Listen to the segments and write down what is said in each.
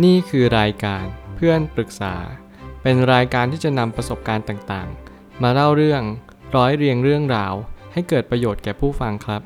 นี่คือรายการเพื่อนปรึกษา เป็นรายการที่จะนำประสบการณ์ต่างๆ มาเล่าเรื่องร้อยเรียงเรื่องราว ให้เกิดประโยชน์แก่ผู้ฟังครับ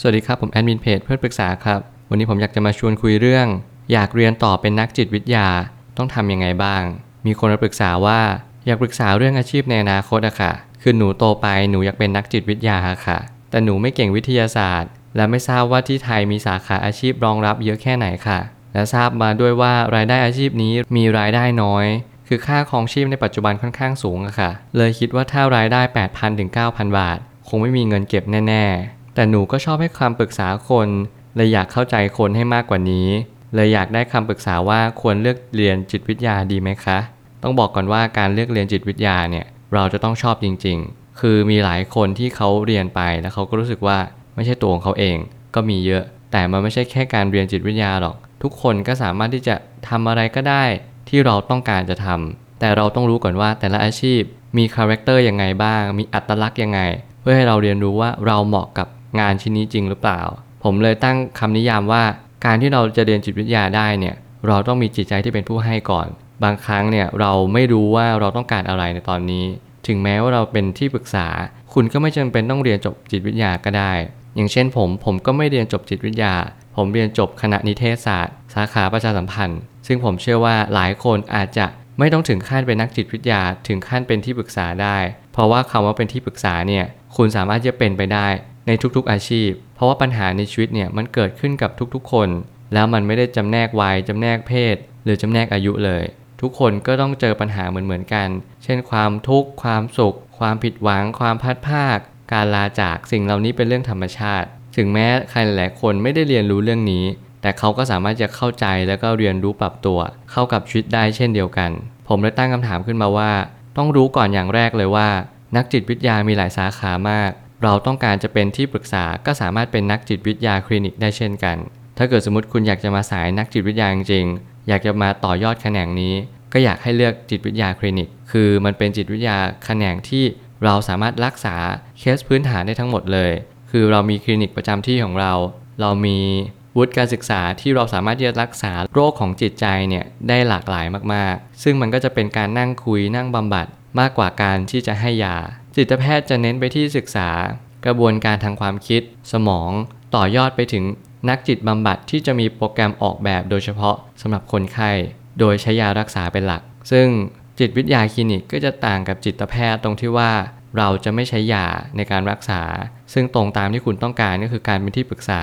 สวัสดีครับ ผมแอดมินเพจเพื่อนปรึกษาครับ วันนี้ผมอยากจะมาชวนคุยเรื่อง อยากเรียนต่อเป็นนักจิตวิทยาต้องทำยังไงบ้าง มีคนมาปรึกษาว่าอยากปรึกษาเรื่องอาชีพในอนาคตอะค่ะ คือหนูโตไปหนูอยากเป็นนักจิตวิทยาค่ะ แต่หนูไม่เก่งวิทยาศาสตร์ และไม่ทราบว่าที่ไทยมีสาขาอาชีพรองรับเยอะแค่ไหนค่ะ และทราบมาด้วยว่ารายได้อาชีพนี้มีรายได้น้อย คือค่าครองชีพในปัจจุบันค่อนข้างสูงอะค่ะ เลยคิดว่าถ้ารายได้ 8,000ถึง9,000 บาท คงไม่มีเงินเก็บแน่ ๆ แต่หนูก็ชอบให้คำปรึกษาคนเลยอยากเข้าใจคนให้มากกว่านี้ เลยอยากได้คำปรึกษาว่าควรเลือกเรียนจิตวิทยาดีไหมคะ ต้องบอกก่อนว่าการเลือกเรียนจิตวิทยาเนี่ยเราจะต้องชอบจริง ๆ คือมีหลายคนที่เขาเรียนไปแล้วเขาก็รู้สึกว่า ไม่ใช่ตัวของเขาเองก็มีเยอะ แต่มันไม่ใช่แค่การเรียนจิตวิทยาหรอก ทุกคนก็สามารถที่จะทำอะไรก็ได้ที่เราต้องการจะทำแต่เราต้องรู้ก่อนว่าแต่ละอาชีพมี character ยังไงบ้าง มีอัตลักษณ์ยังไง เพื่อให้เราเรียนรู้ว่าเราเหมาะกับงานชิ้นนี้จริงหรือเปล่า ผมเลยตั้งคำนิยามว่า การที่เราจะเรียนจิตวิทยาได้เนี่ยเราต้องมีจิตใจที่เป็นผู้ให้ก่อน บางครั้งเนี่ยเราไม่รู้ว่าเราต้องการอะไรในตอนนี้ ถึงแม้ว่าเราเป็นที่ปรึกษา คุณก็ไม่จำเป็นต้องเรียนจบจิตวิทยาก็ได้ อย่างเช่นผม ผมก็ไม่เรียนจบจิตวิทยา ผมเรียนจบคณะนิเทศศาสตร์ สาขาประชาสัมพันธ์ ซึ่งผมเชื่อว่าหลายคนอาจจะไม่ต้องถึงขั้นเป็นนักจิตวิทยาถึงขั้นเป็นที่ปรึกษาได้ เพราะว่าคำว่าเป็นที่ปรึกษาเนี่ยคุณสามารถจะเป็นไปได้ในทุกๆอาชีพ เพราะว่าปัญหาในชีวิตเนี่ยมันเกิดขึ้นกับทุกๆคน แล้วมันไม่ได้จำแนกวัยจำแนกเพศ หรือจำแนกอายุเลย ทุกคนก็ต้องเจอปัญหาเหมือนๆกัน เช่นความทุกข์ความสุข ความผิดหวัง ความพัดภาค การลาจากสิ่งเหล่านี้เป็นเรื่องธรรมชาติ ถึงแม้ใครหลายๆคนไม่ได้เรียนรู้เรื่องนี้ แต่เขาก็สามารถจะเข้าใจแล้วก็เรียนรู้ปรับตัว เข้ากับชีวิตได้เช่นเดียวกัน ผมเลยตั้งคำถามขึ้นมาว่า ต้องรู้ก่อนอย่างแรกเลยว่า นักจิตวิทยามีหลายสาขามาก เราต้องการจะเป็นที่ปรึกษาก็สามารถเป็นนักจิตวิทยาคลินิกได้เช่นกัน ถ้าเกิดสมมติคุณอยากจะมาสายนักจิตวิทยาจริงๆอยากจะมาต่อยอดแขนงนี้ ก็อยากให้เลือกจิตวิทยาคลินิก คือมันเป็นจิตวิทยาแขนงที่ เราสามารถรักษาเคสพื้นฐานได้ทั้งหมดเลย คือเรามีคลินิกประจำที่ของเรา เรามีวุฒิการศึกษาที่เราสามารถที่จะรักษาโรคของจิตใจเนี่ยได้หลากหลายมากๆ ซึ่งมันก็จะเป็นการนั่งคุยนั่งบำบัดมากกว่าการที่จะให้ยา จิตแพทย์จะเน้นไปที่ศึกษากระบวนการทางความคิด สมองต่อยอดไปถึงนักจิตบำบัดที่จะมีโปรแกรมออกแบบโดยเฉพาะสำหรับคนไข้ โดยใช้ยารักษาเป็นหลัก ซึ่ง จิตวิทยาคลินิกก็จะต่างกับจิตแพทย์ตรงที่ว่าเราจะไม่ใช้ยาในการรักษา ซึ่งตรงตามที่คุณต้องการก็คือการเป็นที่ปรึกษา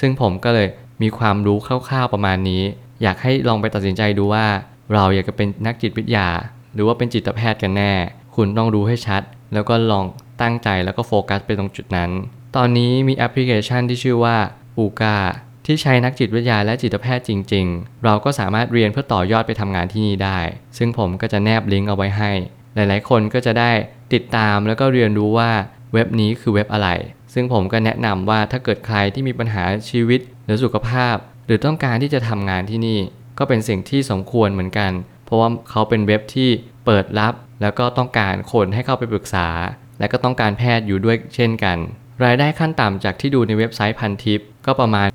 ซึ่งผมก็เลยมีความรู้คร่าวๆประมาณนี้ อยากให้ลองไปตัดสินใจดูว่า เราอยากจะเป็นนักจิตวิทยา หรือว่าเป็นจิตแพทย์กันแน่ คุณต้องรู้ให้ชัด แล้วก็ลองตั้งใจแล้วก็โฟกัสไปตรงจุดนั้น ตอนนี้มีแอปพลิเคชันที่ชื่อว่าอูกา ที่ใช้นักจิตวิทยาและจิตแพทย์จริง ๆ เราก็สามารถเรียนเพื่อต่อยอดไปทำงานที่นี่ได้ ซึ่งผมก็จะแนบลิงก์เอาไว้ให้ หลายๆ คนก็จะได้ติดตามแล้วก็เรียนรู้ว่าเว็บนี้คือเว็บอะไร ซึ่งผมก็แนะนำว่าถ้าเกิดใครที่มีปัญหาชีวิต หรือสุขภาพ หรือต้องการที่จะทำงานที่นี่ ก็เป็นสิ่งที่สมควรเหมือนกัน เพราะว่าเขาเป็นเว็บที่เปิดรับ แล้วก็ต้องการคนให้เข้าไปปรึกษา และก็ต้องการแพทย์อยู่ด้วยเช่นกัน รายได้ขั้นต่ำจากที่ดูในเว็บไซต์พันทิปก็ประมาณ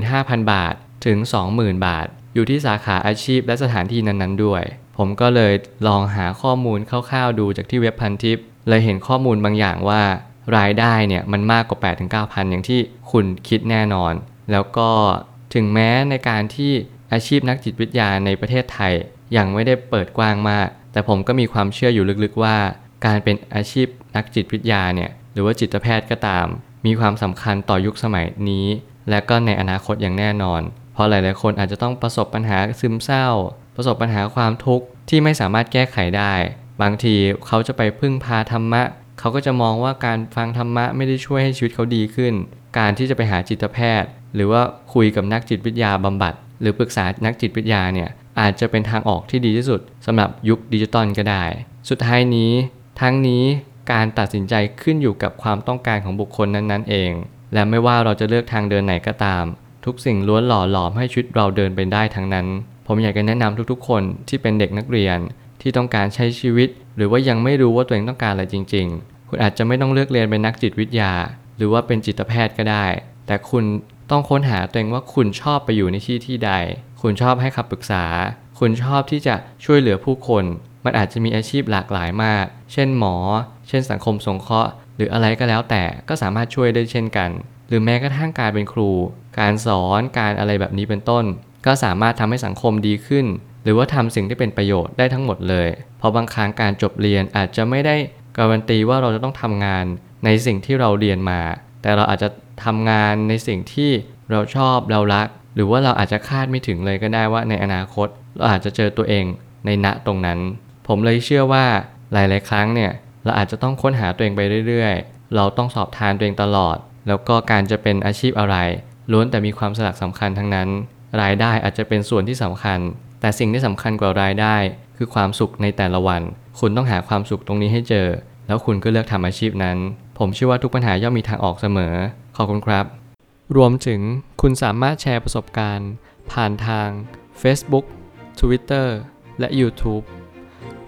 15,000 บาทถึง 20,000 บาท อยู่ที่สาขาอาชีพและสถานที่นั้นๆด้วย ผมก็เลยลองหาข้อมูลคร่าวๆดูจากที่เว็บพันทิปเลยเห็นข้อมูลบางอย่างว่ารายได้เนี่ยมันมากกว่า 8-9,000 อย่างที่คุณคิดแน่นอน แล้วก็ถึงแม้ในการที่อาชีพนักจิตวิทยาในประเทศไทย ยังไม่ได้เปิดกว้างมาก แต่ผมก็มีความเชื่ออยู่ลึกๆว่า การเป็นอาชีพนักจิตวิทยาเนี่ย หรือว่าจิตแพทย์ก็ตาม มีความสำคัญต่อยุคสมัยนี้ และก็ในอนาคตอย่างแน่นอน เพราะหลายๆคนอาจจะต้องประสบปัญหาซึมเศร้า ประสบปัญหาความทุกข์ที่ไม่สามารถแก้ไขได้ บางทีเขาจะไปพึ่งพาธรรมะ เขาก็จะมองว่าการฟังธรรมะไม่ได้ช่วยให้ชีวิตเขาดีขึ้น การที่จะไปหาจิตแพทย์ หรือว่าคุยกับนักจิตวิทยาบำบัด หรือปรึกษานักจิตวิทยาเนี่ยอาจจะเป็นทางออกที่ดีที่สุดสำหรับยุคดิจิตอลก็ได้ สุดท้ายนี้ ทั้งนี้ การตัดสินใจขึ้นอยู่กับความต้องการของบุคคลนั้นๆเอง และไม่ว่าเราจะเลือกทางเดินไหนก็ตาม ทุกสิ่งล้วนหล่อหลอมให้ชีวิตเราเดินไปได้ทั้งนั้น ผมอยากจะแนะนำทุกๆ คนที่เป็นเด็กนักเรียน ที่ต้องการใช้ชีวิต หรือว่ายังไม่รู้ว่าตัวเองต้องการอะไรจริง ๆ คุณอาจจะไม่ต้องเลือกเรียนเป็นนักจิตวิทยา หรือว่าเป็นจิตแพทย์ก็ได้ แต่คุณต้องค้นหาตัวเองว่าคุณชอบไปอยู่ในที่ที่ใด คุณชอบให้คำปรึกษา คุณชอบที่จะช่วยเหลือผู้คน มันอาจจะมีอาชีพหลากหลายมาก เช่นหมอ เช่นสังคมสงเคราะห์ หรืออะไรก็แล้วแต่ก็สามารถช่วยได้เช่นกัน หรือแม้กระทั่งการเป็นครู การสอน การอะไรแบบนี้เป็นต้น ก็สามารถทำให้สังคมดีขึ้น หรือว่าทำสิ่งที่เป็นประโยชน์ได้ทั้งหมดเลย เพราะบางครั้งการจบเรียนอาจจะไม่ได้การันตีว่าเราจะต้องทำงานในสิ่งที่เราเรียนมา แต่เราอาจจะทำงานในสิ่งที่เราชอบเรารัก หรือว่าเราอาจจะคาดไม่ถึงเลยก็ได้ว่าในอนาคต เราอาจจะเจอตัวเองในณตรงนั้น ผมเลยเชื่อว่าหลาย ๆ ครั้งเนี่ยเราอาจจะต้องค้นหาตัวเองไปเรื่อย ๆ เราต้องสอบทานตัวเองตลอด แล้วก็การจะเป็นอาชีพอะไร ล้วนแต่มีความสลักสำคัญทั้งนั้น รายได้อาจจะเป็นส่วนที่สำคัญ แต่สิ่งที่สำคัญกว่ารายได้ คือความสุขในแต่ละวัน คุณต้องหาความสุขตรงนี้ให้เจอ แล้วคุณก็เลือกทำอาชีพนั้น ผมเชื่อว่าทุกปัญหาย่อมมีทางออกเสมอ ขอบคุณครับ รวมถึงคุณสามารถแชร์ประสบการณ์ ผ่านทาง Facebook Twitter และ YouTube